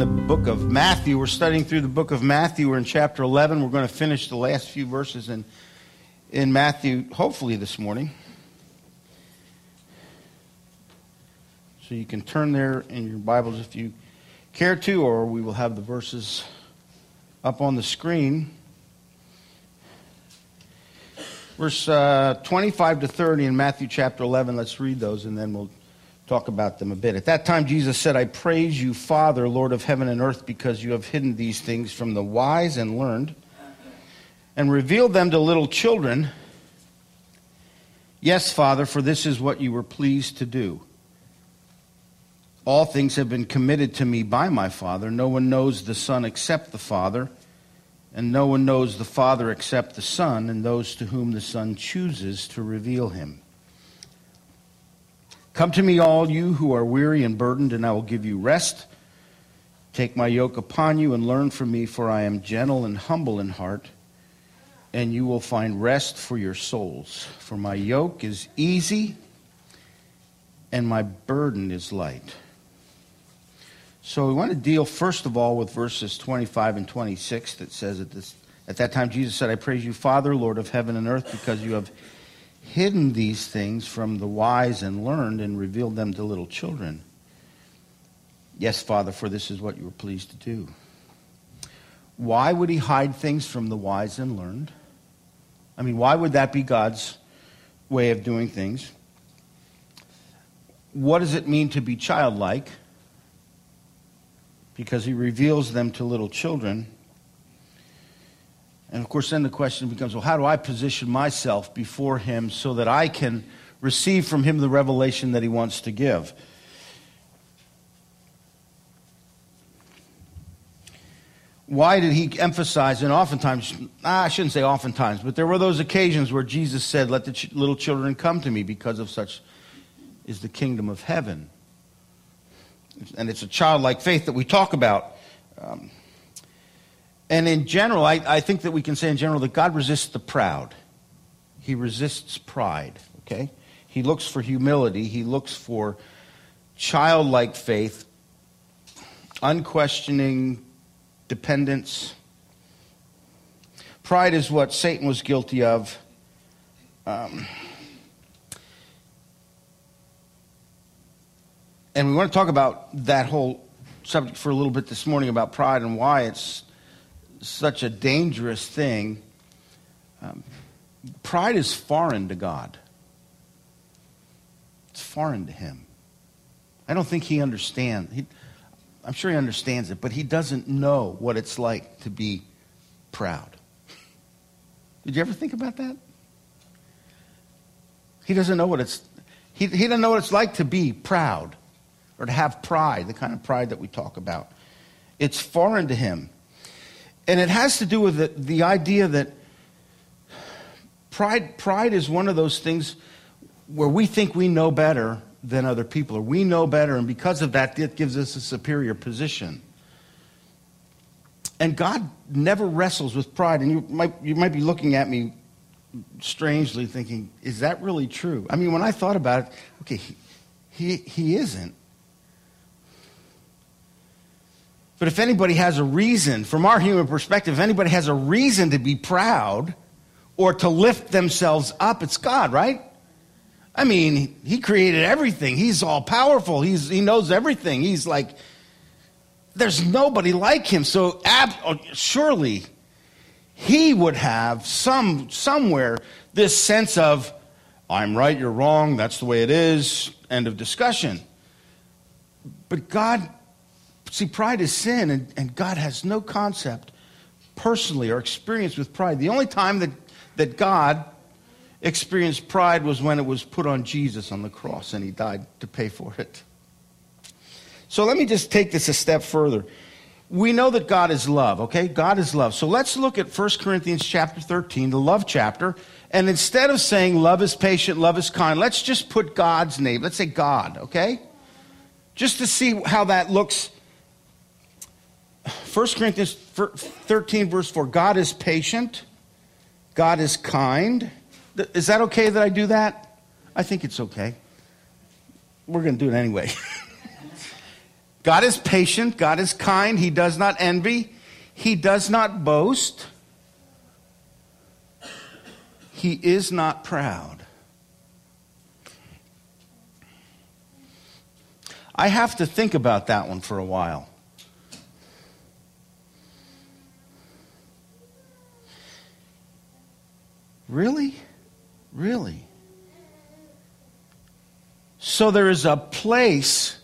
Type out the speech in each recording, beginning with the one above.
in the book of Matthew. We're studying through the book of Matthew. We're in chapter 11. We're going to finish the last few verses in, in Matthew, hopefully, this morning. So you can turn there in your Bibles if you care to, or we will have the verses up on the screen. Verse uh, 25 to 30 in Matthew chapter 11. Let's read those and then we'll talk about them a bit. At that time, Jesus said, I praise you, Father, Lord of heaven and earth, because you have hidden these things from the wise and learned and revealed them to little children. Yes, Father, for this is what you were pleased to do. All things have been committed to me by my Father. No one knows the Son except the Father and no one knows the Father except the Son, and those to whom the Son chooses to reveal him. Come to me, all you who are weary and burdened, and I will give you rest. Take my yoke upon you and learn from me, for I am gentle and humble in heart, and you will find rest for your souls. For my yoke is easy, and my burden is light. So we want to deal first of all with verses 25 and 26 that says at this at that time Jesus said, I praise you, Father, Lord of heaven and earth, because you have hidden these things from the wise and learned and revealed them to little children. Yes, Father, for this is what you were pleased to do. Why would he hide things from the wise and learned? I mean, why would that be God's way of doing things? What does it mean to be childlike? because he reveals them to little children. And of course, then the question becomes well, how do I position myself before him so that I can receive from him the revelation that he wants to give? Why did he emphasize, and oftentimes, I shouldn't say oftentimes, but there were those occasions where Jesus said, Let the ch- little children come to me because of such is the kingdom of heaven and it's a childlike faith that we talk about. Um, and in general, I, I think that we can say in general that God resists the proud. He resists pride, okay? He looks for humility. He looks for childlike faith, unquestioning dependence. Pride is what Satan was guilty of. Um, And we want to talk about that whole subject for a little bit this morning about pride and why it's such a dangerous thing. Um, pride is foreign to God, it's foreign to Him. I don't think He understands. He, I'm sure He understands it, but He doesn't know what it's like to be proud. Did you ever think about that? He doesn't know what it's he, he doesn't know what it's like to be proud or to have pride, the kind of pride that we talk about. It's foreign to him. And it has to do with the, the idea that pride, pride is one of those things where we think we know better than other people, or we know better, and because of that, it gives us a superior position. And God never wrestles with pride. And you might, you might be looking at me strangely thinking, is that really true? I mean, when I thought about it, okay, he, he, he isn't. But if anybody has a reason, from our human perspective, if anybody has a reason to be proud or to lift themselves up, it's God, right? I mean, He created everything. He's all powerful. He's, he knows everything. He's like, there's nobody like Him. So ab- oh, surely He would have some somewhere this sense of, I'm right, you're wrong, that's the way it is, end of discussion. But God See, pride is sin, and, and God has no concept personally or experience with pride. The only time that, that God experienced pride was when it was put on Jesus on the cross and he died to pay for it. So let me just take this a step further. We know that God is love, okay? God is love. So let's look at 1 Corinthians chapter 13, the love chapter. And instead of saying love is patient, love is kind, let's just put God's name. Let's say God, okay? Just to see how that looks 1 Corinthians 13, verse 4 God is patient, God is kind. Is that okay that I do that? I think it's okay. We're going to do it anyway. God is patient. God is kind. He does not envy. He does not boast. He is not proud. I have to think about that one for a while. Really? Really? So there is a place,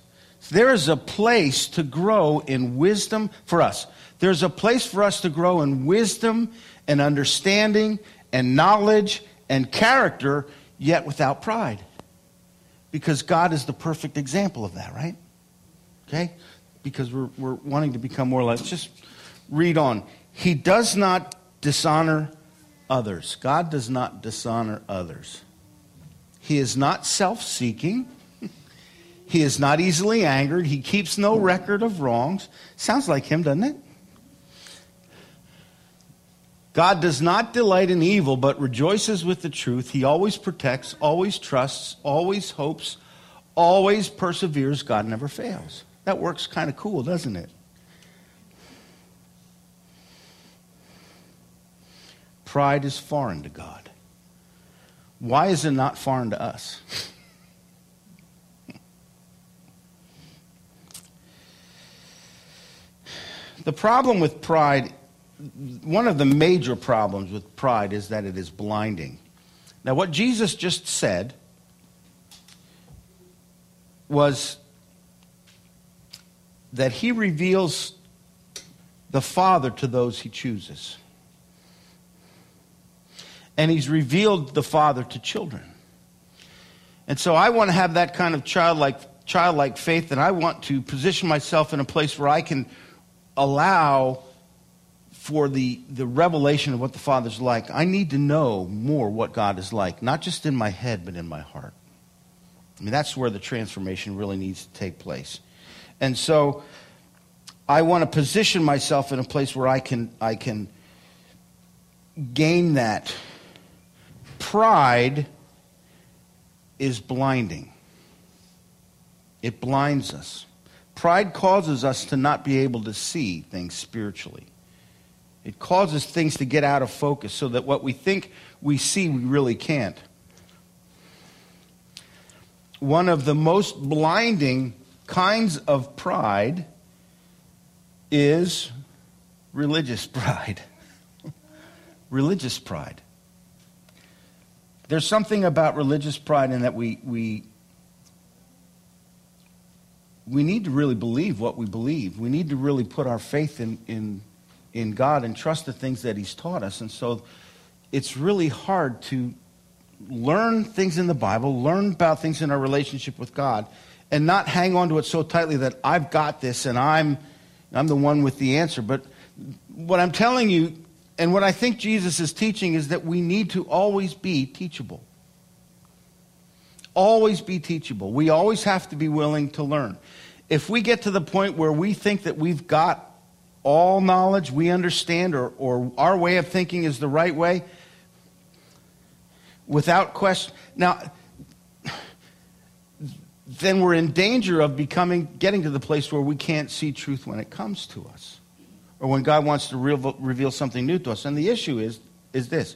there is a place to grow in wisdom for us. There's a place for us to grow in wisdom and understanding and knowledge and character, yet without pride. Because God is the perfect example of that, right? Okay? Because we're, we're wanting to become more like, just read on. He does not dishonor others. God does not dishonor others. He is not self seeking. He is not easily angered. He keeps no record of wrongs. Sounds like him, doesn't it? God does not delight in evil, but rejoices with the truth. He always protects, always trusts, always hopes, always perseveres. God never fails. That works kind of cool, doesn't it? Pride is foreign to God. Why is it not foreign to us? the problem with pride, one of the major problems with pride is that it is blinding. Now, what Jesus just said was that he reveals the Father to those he chooses and he's revealed the Father to children. And so I want to have that kind of childlike, childlike faith, and I want to position myself in a place where I can allow for the, the revelation of what the Father's like. I need to know more what God is like, not just in my head, but in my heart. I mean, that's where the transformation really needs to take place. And so I want to position myself in a place where I can, I can gain that Pride is blinding, it blinds us. Pride causes us to not be able to see things spiritually. It causes things to get out of focus so that what we think we see, we really can't. One of the most blinding kinds of pride is religious pride. religious pride. There's something about religious pride in that we, we, we need to really believe what we believe. We need to really put our faith in, in, in God and trust the things that He's taught us. And so it's really hard to learn things in the Bible, learn about things in our relationship with God, and not hang on to it so tightly that I've got this and I'm, I'm the one with the answer. But what I'm telling you and what I think Jesus is teaching is that we need to always be teachable. Always be teachable. We always have to be willing to learn. If we get to the point where we think that we've got all knowledge, we understand, or, or our way of thinking is the right way, without question. Now, then we're in danger of becoming, getting to the place where we can't see truth when it comes to us or when God wants to reveal, something new to us. And the issue is, is this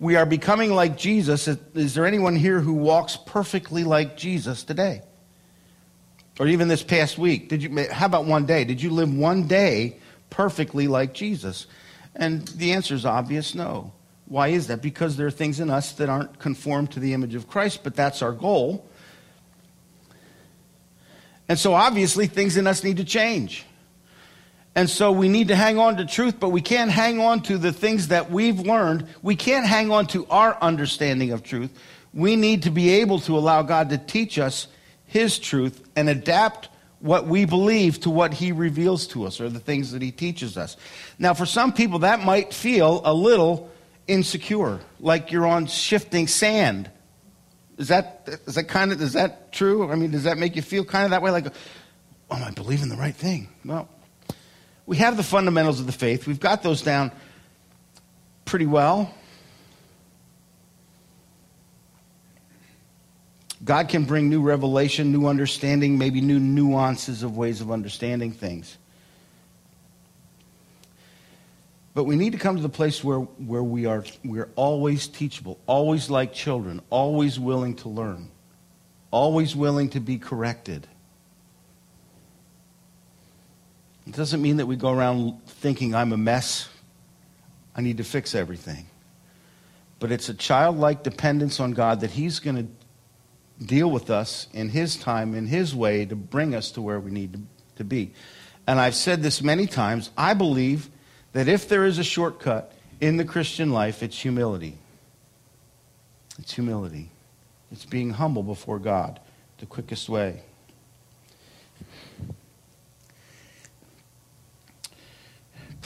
we are becoming like Jesus. Is, is there anyone here who walks perfectly like Jesus today? Or even this past week? Did you, how about one day? Did you live one day perfectly like Jesus? And the answer is obvious no. Why is that? Because there are things in us that aren't conformed to the image of Christ, but that's our goal. And so obviously things in us need to change. And so we need to hang on to truth, but we can't hang on to the things that we've learned. We can't hang on to our understanding of truth. We need to be able to allow God to teach us His truth and adapt what we believe to what He reveals to us or the things that He teaches us. Now, for some people, that might feel a little insecure, like you're on shifting sand. Is that, is that kind of, is that true? I mean, does that make you feel kind of that way? Like, oh, am I believing the right thing? Well, we have the fundamentals of the faith. We've got those down pretty well. God can bring new revelation, new understanding, maybe new nuances of ways of understanding things. But we need to come to the place where, where we are we're always teachable, always like children, always willing to learn, always willing to be corrected. It doesn't mean that we go around thinking I'm a mess. I need to fix everything. But it's a childlike dependence on God that He's going to deal with us in His time, in His way, to bring us to where we need to, be. And I've said this many times. I believe that if there is a shortcut in the Christian life, it's humility. It's humility. It's being humble before God, the quickest way.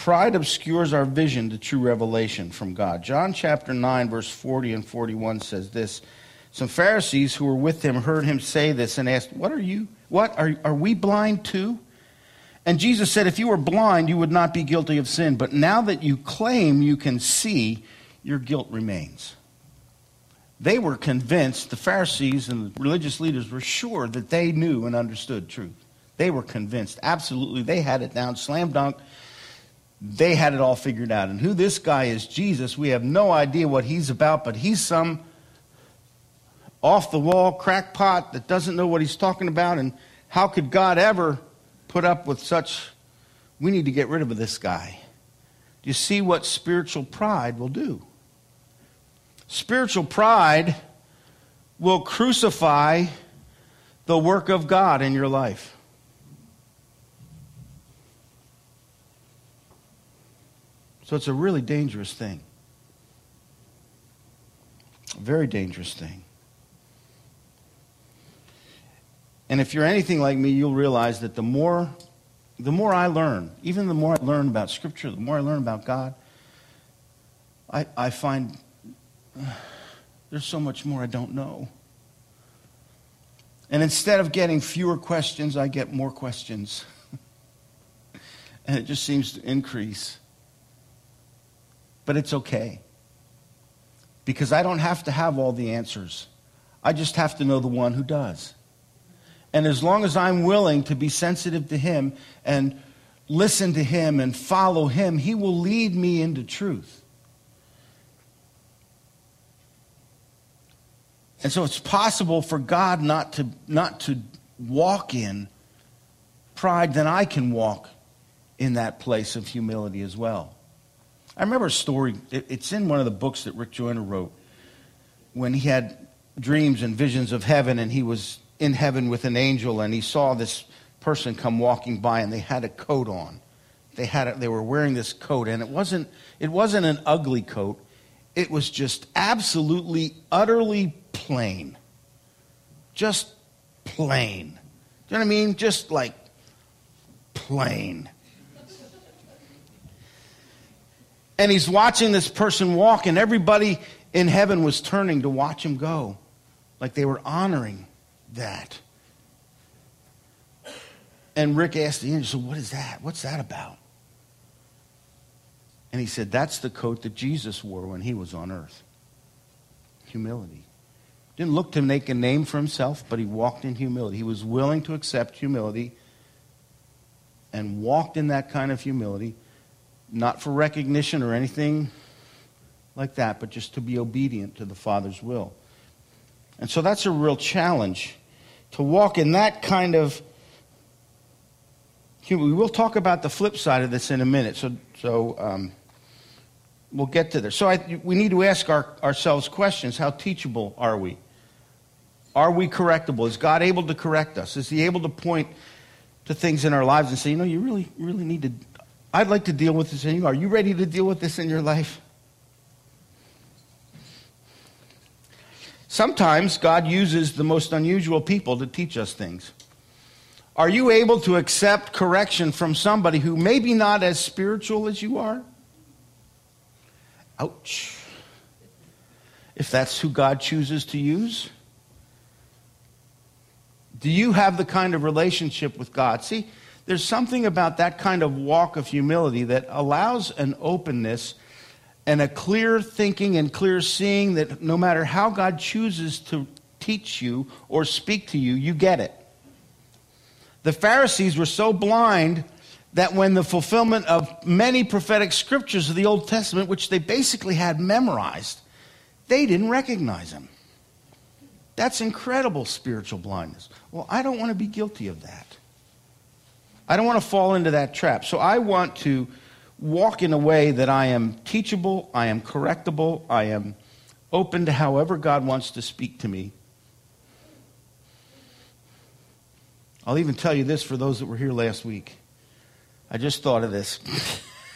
Pride obscures our vision to true revelation from God. John chapter 9, verse 40 and 41 says this Some Pharisees who were with him heard him say this and asked, What are you? What? Are, are we blind too? And Jesus said, If you were blind, you would not be guilty of sin. But now that you claim you can see, your guilt remains. They were convinced, the Pharisees and the religious leaders were sure that they knew and understood truth. They were convinced. Absolutely. They had it down, slam dunk. They had it all figured out. And who this guy is, Jesus, we have no idea what he's about, but he's some off the wall crackpot that doesn't know what he's talking about. And how could God ever put up with such. We need to get rid of this guy. Do you see what spiritual pride will do? Spiritual pride will crucify the work of God in your life. So it's a really dangerous thing. A very dangerous thing. And if you're anything like me, you'll realize that the more, the more I learn, even the more I learn about Scripture, the more I learn about God, I, I find uh, there's so much more I don't know. And instead of getting fewer questions, I get more questions. and it just seems to increase. But it's okay. Because I don't have to have all the answers. I just have to know the one who does. And as long as I'm willing to be sensitive to Him and listen to Him and follow Him, He will lead me into truth. And so it's possible for God not to, not to walk in pride, then I can walk in that place of humility as well. I remember a story, it's in one of the books that Rick Joyner wrote, when he had dreams and visions of heaven and he was in heaven with an angel and he saw this person come walking by and they had a coat on. They had a, they were wearing this coat and it wasn't it wasn't an ugly coat. It was just absolutely utterly plain. Just plain. Do you know what I mean? Just like plain. And he's watching this person walk, and everybody in heaven was turning to watch him go, like they were honoring that. And Rick asked the angel, so what is that? What's that about? And he said, that's the coat that Jesus wore when he was on earth. Humility. Didn't look to make a name for himself, but he walked in humility. He was willing to accept humility and walked in that kind of humility, not for recognition or anything like that, but just to be obedient to the Father's will. And so that's a real challenge to walk in that kind of we will talk about the flip side of this in a minute so so um, we'll get to there so I, we need to ask our, ourselves questions. How teachable are we? Are we correctable? Is god able to correct us? Is he able to point to things in our lives and say you know you really really need to i'd like to deal with this in you are you ready to deal with this in your life Sometimes God uses the most unusual people to teach us things. Are you able to accept correction from somebody who may be not as spiritual as you are? Ouch. If that's who God chooses to use? Do you have the kind of relationship with God? See, there's something about that kind of walk of humility that allows an openness and a clear thinking and clear seeing that no matter how God chooses to teach you or speak to you, you get it. The Pharisees were so blind that when the fulfillment of many prophetic scriptures of the Old Testament, which they basically had memorized, they didn't recognize him. That's incredible spiritual blindness. Well, I don't want to be guilty of that. I don't want to fall into that trap. So I want to walk in a way that I am teachable, I am correctable, I am open to however God wants to speak to me. I'll even tell you this for those that were here last week. I just thought of this.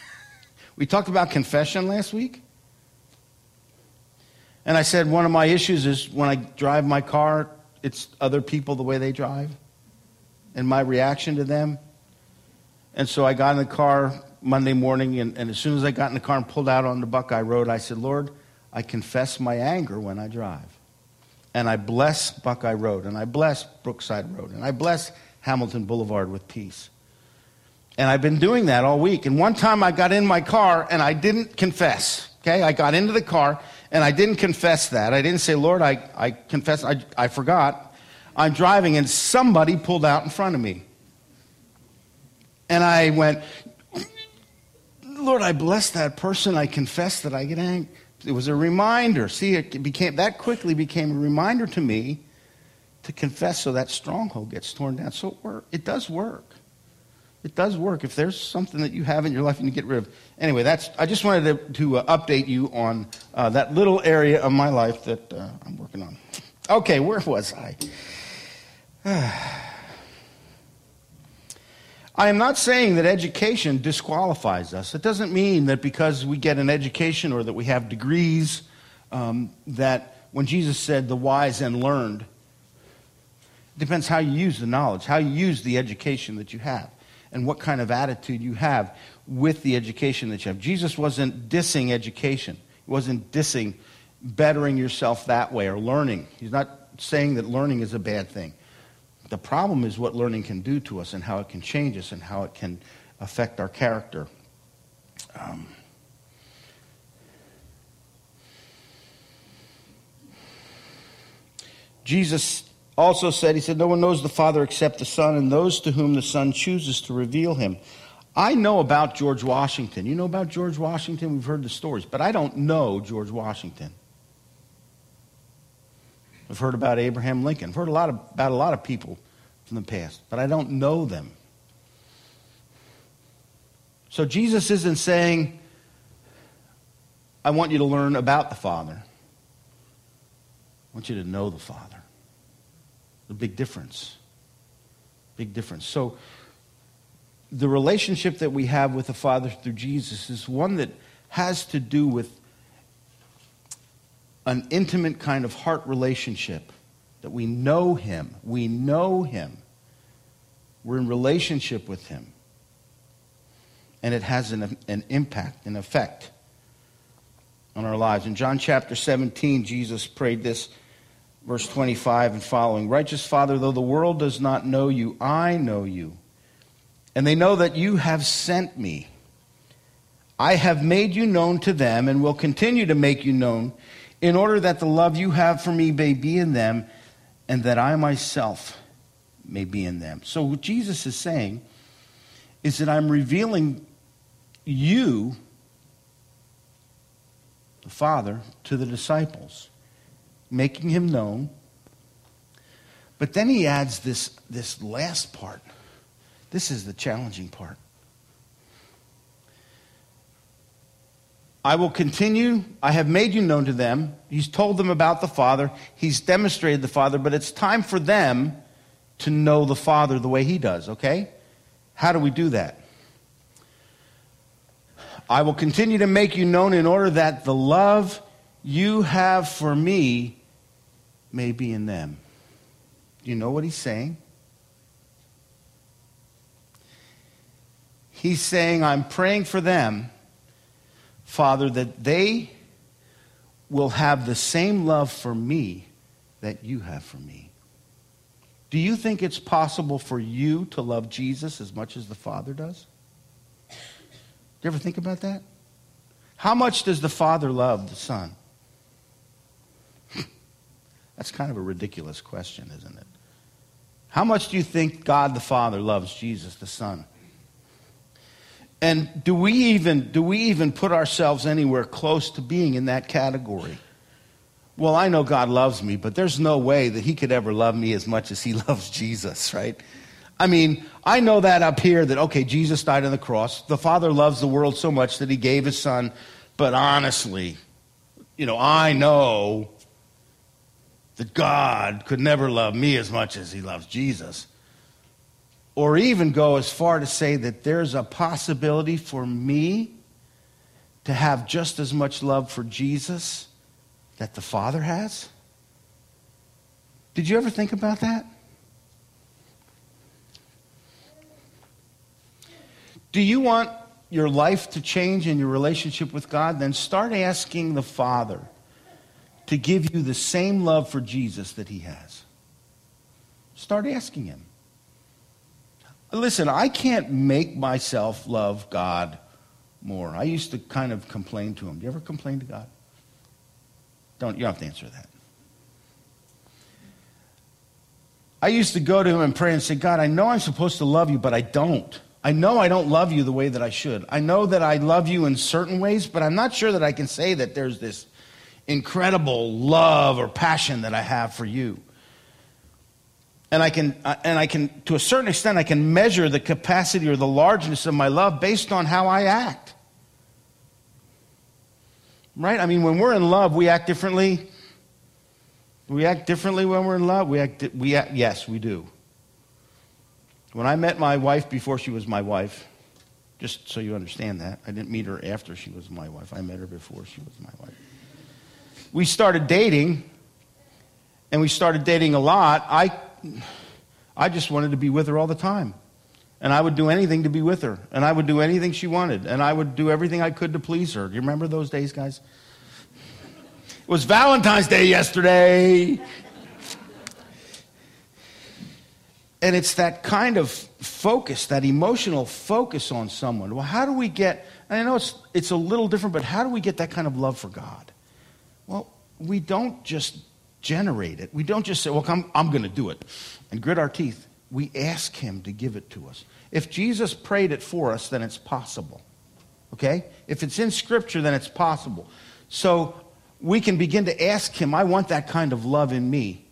we talked about confession last week. And I said one of my issues is when I drive my car, it's other people the way they drive and my reaction to them. And so I got in the car Monday morning, and, and as soon as I got in the car and pulled out on the Buckeye Road, I said, Lord, I confess my anger when I drive. And I bless Buckeye Road, and I bless Brookside Road, and I bless Hamilton Boulevard with peace. And I've been doing that all week. And one time I got in my car and I didn't confess. Okay? I got into the car and I didn't confess that. I didn't say, Lord, I, I confess, I, I forgot. I'm driving and somebody pulled out in front of me. And I went, Lord, I bless that person. I confess that I get angry. It was a reminder. See, it became that quickly became a reminder to me to confess so that stronghold gets torn down. So it, work, it does work. It does work. If there's something that you have in your life and you get rid of. Anyway, that's. I just wanted to, to uh, update you on uh, that little area of my life that uh, I'm working on. Okay, where was I? I am not saying that education disqualifies us. It doesn't mean that because we get an education or that we have degrees, um, that when Jesus said the wise and learned, it depends how you use the knowledge, how you use the education that you have, and what kind of attitude you have with the education that you have. Jesus wasn't dissing education, he wasn't dissing bettering yourself that way or learning. He's not saying that learning is a bad thing. The problem is what learning can do to us and how it can change us and how it can affect our character. Um, Jesus also said, He said, No one knows the Father except the Son and those to whom the Son chooses to reveal him. I know about George Washington. You know about George Washington? We've heard the stories, but I don't know George Washington. I've heard about Abraham Lincoln. I've heard a lot of, about a lot of people from the past, but I don't know them. So Jesus isn't saying, I want you to learn about the Father. I want you to know the Father. The big difference. Big difference. So the relationship that we have with the Father through Jesus is one that has to do with an intimate kind of heart relationship that we know Him. We know Him. We're in relationship with Him. And it has an, an impact, an effect on our lives. In John chapter 17, Jesus prayed this, verse 25 and following Righteous Father, though the world does not know you, I know you. And they know that you have sent me. I have made you known to them and will continue to make you known in order that the love you have for me may be in them and that I myself may be in them. So, what Jesus is saying is that I'm revealing you, the Father, to the disciples, making him known. But then he adds this, this last part. This is the challenging part. I will continue. I have made you known to them. He's told them about the Father. He's demonstrated the Father, but it's time for them to know the Father the way He does, okay? How do we do that? I will continue to make you known in order that the love you have for me may be in them. Do you know what he's saying? He's saying, I'm praying for them Father, that they will have the same love for me that you have for me. Do you think it's possible for you to love Jesus as much as the Father does? Do you ever think about that? How much does the Father love the Son? That's kind of a ridiculous question, isn't it? How much do you think God the Father loves Jesus the Son? And do we even do we even put ourselves anywhere close to being in that category? Well, I know God loves me, but there's no way that he could ever love me as much as he loves Jesus, right? I mean, I know that up here that okay, Jesus died on the cross. The Father loves the world so much that he gave his son, but honestly, you know, I know that God could never love me as much as he loves Jesus or even go as far to say that there's a possibility for me to have just as much love for Jesus that the Father has? Did you ever think about that? Do you want your life to change in your relationship with God? Then start asking the Father to give you the same love for Jesus that He has. Start asking Him. Listen, I can't make myself love God more. I used to kind of complain to him. Do you ever complain to God? Don't you don't have to answer that. I used to go to him and pray and say, God, I know I'm supposed to love you, but I don't. I know I don't love you the way that I should. I know that I love you in certain ways, but I'm not sure that I can say that there's this incredible love or passion that I have for you and I can, uh, and I can, to a certain extent, I can measure the capacity or the largeness of my love based on how I act. Right? I mean, when we're in love, we act differently. We act differently when we're in love. We act, we act, yes, we do. When I met my wife before she was my wife, just so you understand that, I didn't meet her after she was my wife. I met her before she was my wife. We started dating, and we started dating a lot. I I just wanted to be with her all the time. And I would do anything to be with her. And I would do anything she wanted. And I would do everything I could to please her. Do you remember those days, guys? It was Valentine's Day yesterday. And it's that kind of focus, that emotional focus on someone. Well, how do we get, I know it's, it's a little different, but how do we get that kind of love for God? Well, we don't just generate it. We don't just say, well, I'm, I'm going to do it and grit our teeth. We ask Him to give it to us. If Jesus prayed it for us, then it's possible. Okay? If it's in Scripture, then it's possible. So we can begin to ask Him, I want that kind of love in me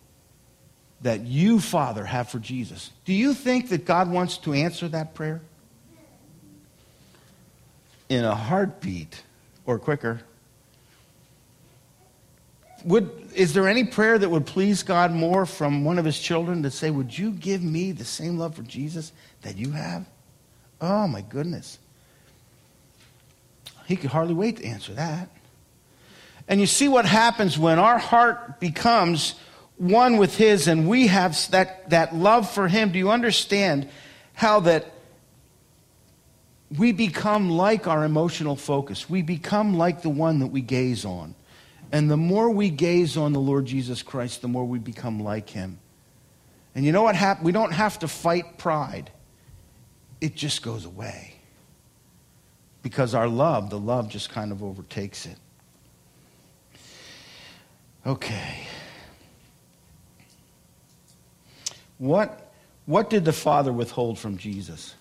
that you, Father, have for Jesus. Do you think that God wants to answer that prayer? In a heartbeat or quicker. Would, is there any prayer that would please God more from one of his children to say, Would you give me the same love for Jesus that you have? Oh, my goodness. He could hardly wait to answer that. And you see what happens when our heart becomes one with his and we have that, that love for him. Do you understand how that we become like our emotional focus? We become like the one that we gaze on. And the more we gaze on the Lord Jesus Christ, the more we become like him. And you know what happens? We don't have to fight pride, it just goes away. Because our love, the love just kind of overtakes it. Okay. What, what did the Father withhold from Jesus?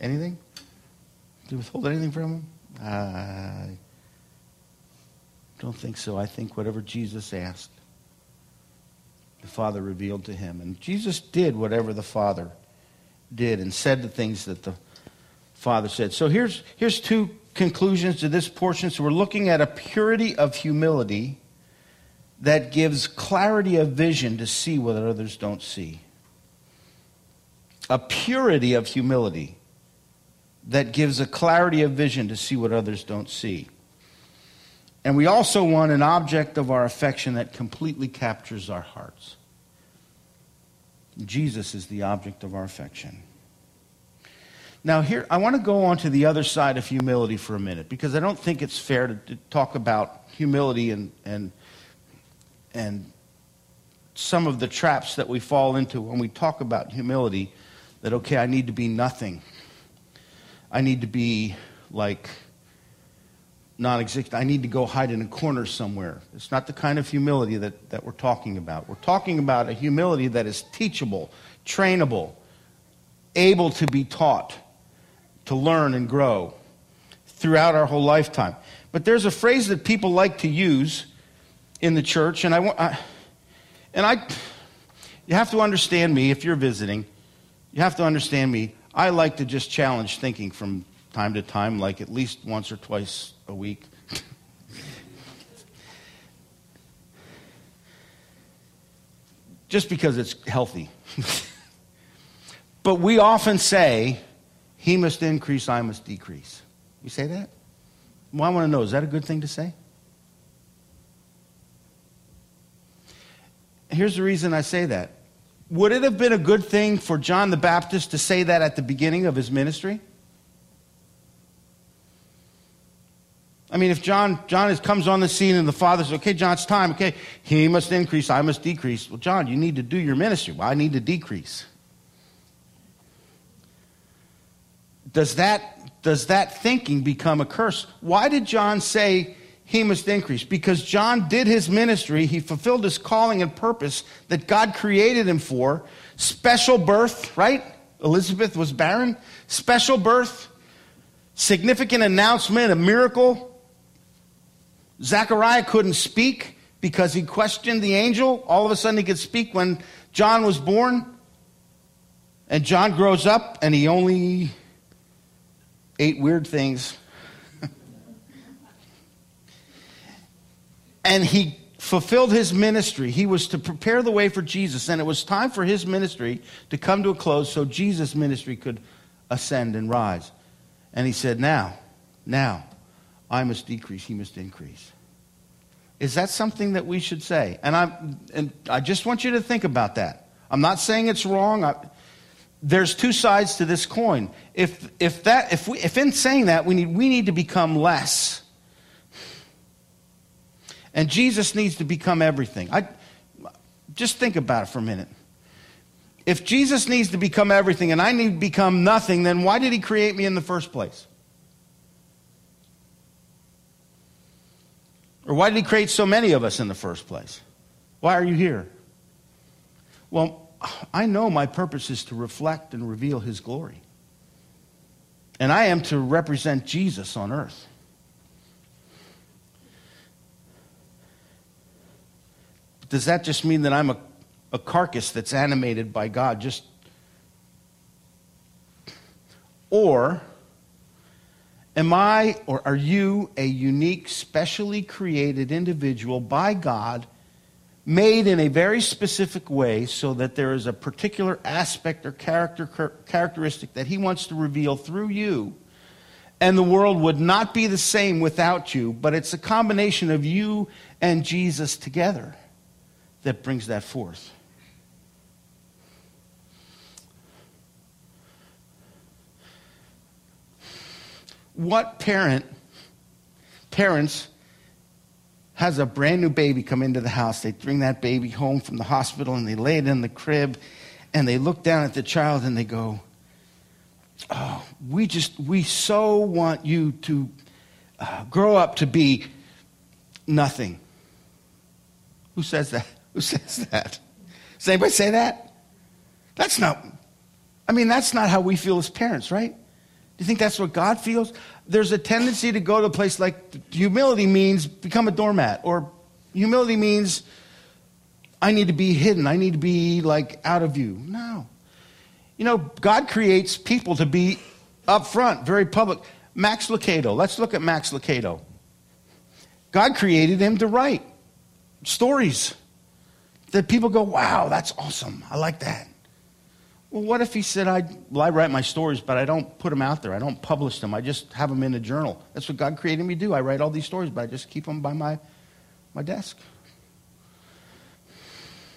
Anything? Did he withhold anything from him? Uh, don't think so. I think whatever Jesus asked, the Father revealed to him. And Jesus did whatever the Father did and said the things that the Father said. So here's, here's two conclusions to this portion. So we're looking at a purity of humility that gives clarity of vision to see what others don't see. A purity of humility that gives a clarity of vision to see what others don't see. And we also want an object of our affection that completely captures our hearts. Jesus is the object of our affection. Now, here, I want to go on to the other side of humility for a minute because I don't think it's fair to, to talk about humility and, and, and some of the traps that we fall into when we talk about humility that, okay, I need to be nothing. I need to be like non existent. I need to go hide in a corner somewhere. It's not the kind of humility that, that we're talking about. We're talking about a humility that is teachable, trainable, able to be taught, to learn and grow throughout our whole lifetime. But there's a phrase that people like to use in the church, and I, want. I and I, you have to understand me if you're visiting. You have to understand me. I like to just challenge thinking from time to time, like at least once or twice a week. just because it's healthy. but we often say, He must increase, I must decrease. You say that? Well, I want to know, is that a good thing to say? Here's the reason I say that. Would it have been a good thing for John the Baptist to say that at the beginning of his ministry? I mean, if John, John is, comes on the scene and the father says, okay, John, it's time. Okay, he must increase, I must decrease. Well, John, you need to do your ministry. Well, I need to decrease. Does that, does that thinking become a curse? Why did John say he must increase? Because John did his ministry. He fulfilled his calling and purpose that God created him for. Special birth, right? Elizabeth was barren. Special birth, significant announcement, a miracle Zechariah couldn't speak because he questioned the angel. All of a sudden, he could speak when John was born. And John grows up and he only ate weird things. and he fulfilled his ministry. He was to prepare the way for Jesus, and it was time for his ministry to come to a close so Jesus' ministry could ascend and rise. And he said, Now, now, I must decrease, he must increase. Is that something that we should say? And I, and I just want you to think about that. I'm not saying it's wrong. I, there's two sides to this coin. If, if, that, if, we, if in saying that, we need, we need to become less. And Jesus needs to become everything. I, just think about it for a minute. If Jesus needs to become everything and I need to become nothing, then why did he create me in the first place? Or why did he create so many of us in the first place? Why are you here? Well, I know my purpose is to reflect and reveal his glory. And I am to represent Jesus on earth. Does that just mean that I'm a, a carcass that's animated by God? Just or Am I or are you a unique, specially created individual by God, made in a very specific way so that there is a particular aspect or character, characteristic that He wants to reveal through you? And the world would not be the same without you, but it's a combination of you and Jesus together that brings that forth. What parent, parents, has a brand new baby come into the house? They bring that baby home from the hospital and they lay it in the crib and they look down at the child and they go, Oh, we just, we so want you to uh, grow up to be nothing. Who says that? Who says that? Does anybody say that? That's not, I mean, that's not how we feel as parents, right? Do you think that's what God feels? There's a tendency to go to a place like humility means become a doormat, or humility means I need to be hidden. I need to be like out of view. No. You know, God creates people to be up front, very public. Max Lucado. Let's look at Max Lucado. God created him to write stories that people go, wow, that's awesome. I like that. Well, what if he said, I, well, I write my stories, but I don't put them out there. I don't publish them. I just have them in a journal. That's what God created me to do. I write all these stories, but I just keep them by my, my desk.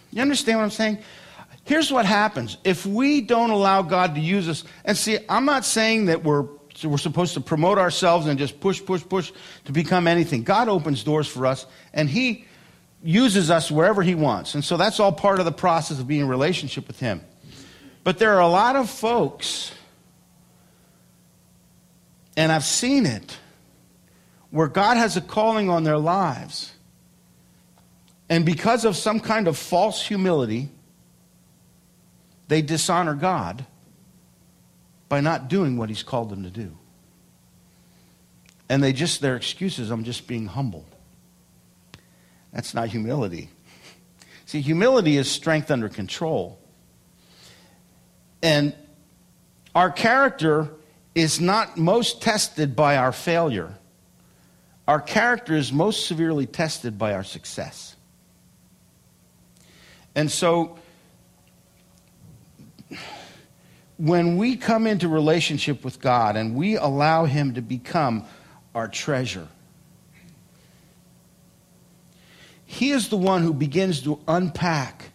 You understand what I'm saying? Here's what happens. If we don't allow God to use us, and see, I'm not saying that we're, we're supposed to promote ourselves and just push, push, push to become anything. God opens doors for us, and He uses us wherever He wants. And so that's all part of the process of being in relationship with Him. But there are a lot of folks, and I've seen it, where God has a calling on their lives. And because of some kind of false humility, they dishonor God by not doing what He's called them to do. And they just, their excuses, I'm just being humble. That's not humility. See, humility is strength under control. And our character is not most tested by our failure. Our character is most severely tested by our success. And so, when we come into relationship with God and we allow Him to become our treasure, He is the one who begins to unpack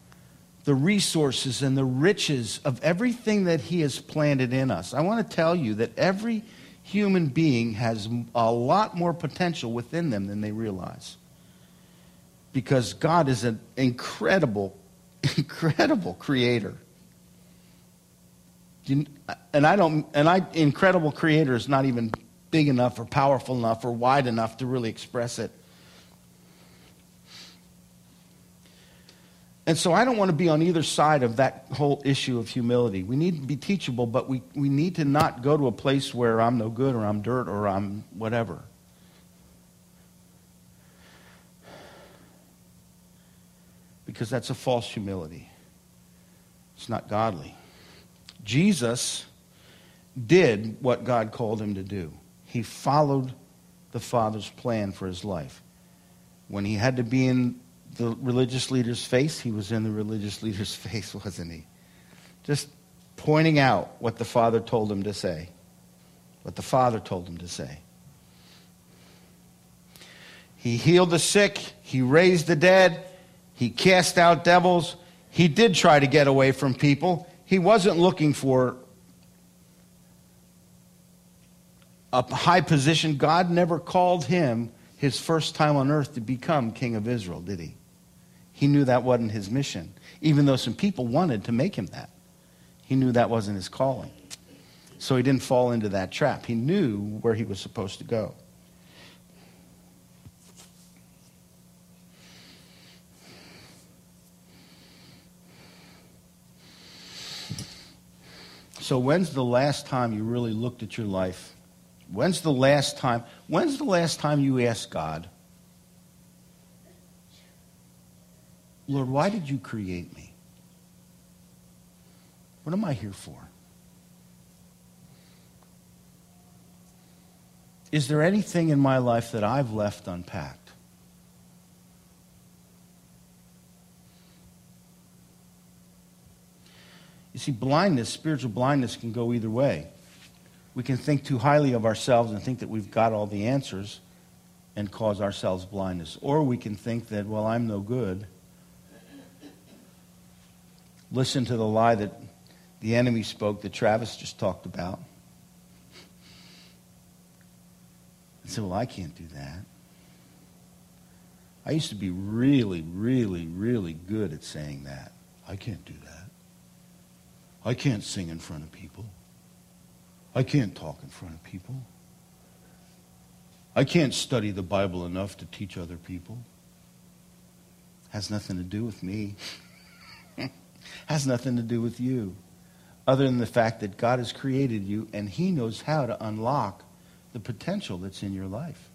the resources and the riches of everything that He has planted in us. I want to tell you that every human being has a lot more potential within them than they realize. Because God is an incredible, incredible creator. And I don't, and I, incredible creator is not even big enough or powerful enough or wide enough to really express it. And so I don't want to be on either side of that whole issue of humility. We need to be teachable, but we, we need to not go to a place where I'm no good or I'm dirt or I'm whatever. Because that's a false humility. It's not godly. Jesus did what God called him to do. He followed the Father's plan for his life. When he had to be in the religious leader's face, he was in the religious leader's face, wasn't he? Just pointing out what the Father told him to say. What the Father told him to say. He healed the sick, he raised the dead, he cast out devils. He did try to get away from people. He wasn't looking for a high position. God never called him his first time on earth to become king of Israel, did he? He knew that wasn't his mission, even though some people wanted to make him that. He knew that wasn't his calling. So he didn't fall into that trap. He knew where he was supposed to go. So, when's the last time you really looked at your life? When's the last time? When's the last time you asked God, Lord, why did you create me? What am I here for? Is there anything in my life that I've left unpacked? You see, blindness, spiritual blindness, can go either way. We can think too highly of ourselves and think that we've got all the answers and cause ourselves blindness. Or we can think that, well, I'm no good listen to the lie that the enemy spoke that Travis just talked about. And say, well, I can't do that. I used to be really, really, really good at saying that. I can't do that. I can't sing in front of people. I can't talk in front of people. I can't study the Bible enough to teach other people. Has nothing to do with me. has nothing to do with you, other than the fact that God has created you and He knows how to unlock the potential that's in your life.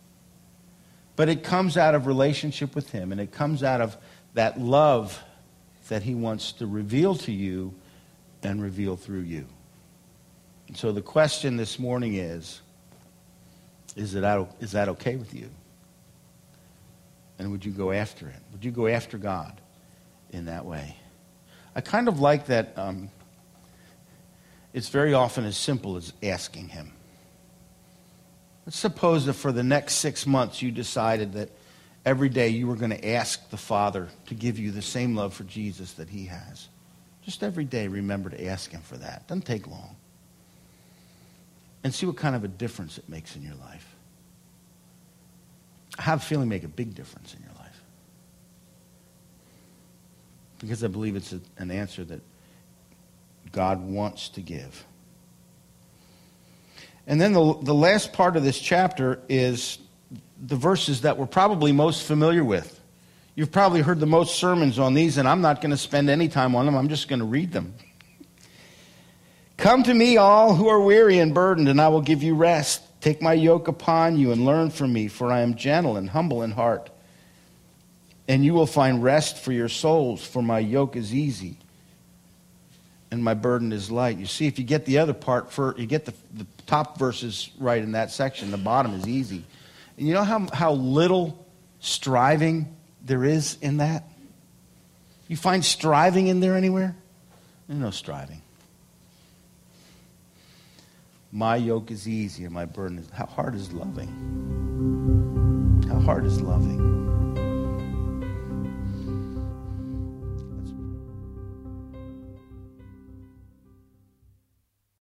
But it comes out of relationship with Him, and it comes out of that love that He wants to reveal to you and reveal through you. And so the question this morning is is that, is that okay with you? And would you go after it? Would you go after God in that way? I kind of like that um, it's very often as simple as asking Him. Let's suppose that for the next six months you decided that every day you were going to ask the Father to give you the same love for Jesus that He has. Just every day remember to ask Him for that. Doesn't take long. And see what kind of a difference it makes in your life. I have a feeling make a big difference in your life because I believe it's a, an answer that God wants to give. And then the, the last part of this chapter is the verses that we're probably most familiar with. You've probably heard the most sermons on these, and I'm not going to spend any time on them. I'm just going to read them. Come to me, all who are weary and burdened, and I will give you rest. Take my yoke upon you and learn from me, for I am gentle and humble in heart. And you will find rest for your souls, for my yoke is easy and my burden is light. You see, if you get the other part, for, you get the, the top verses right in that section, the bottom is easy. And you know how, how little striving there is in that? You find striving in there anywhere? There's no striving. My yoke is easy and my burden is. How hard is loving? How hard is loving?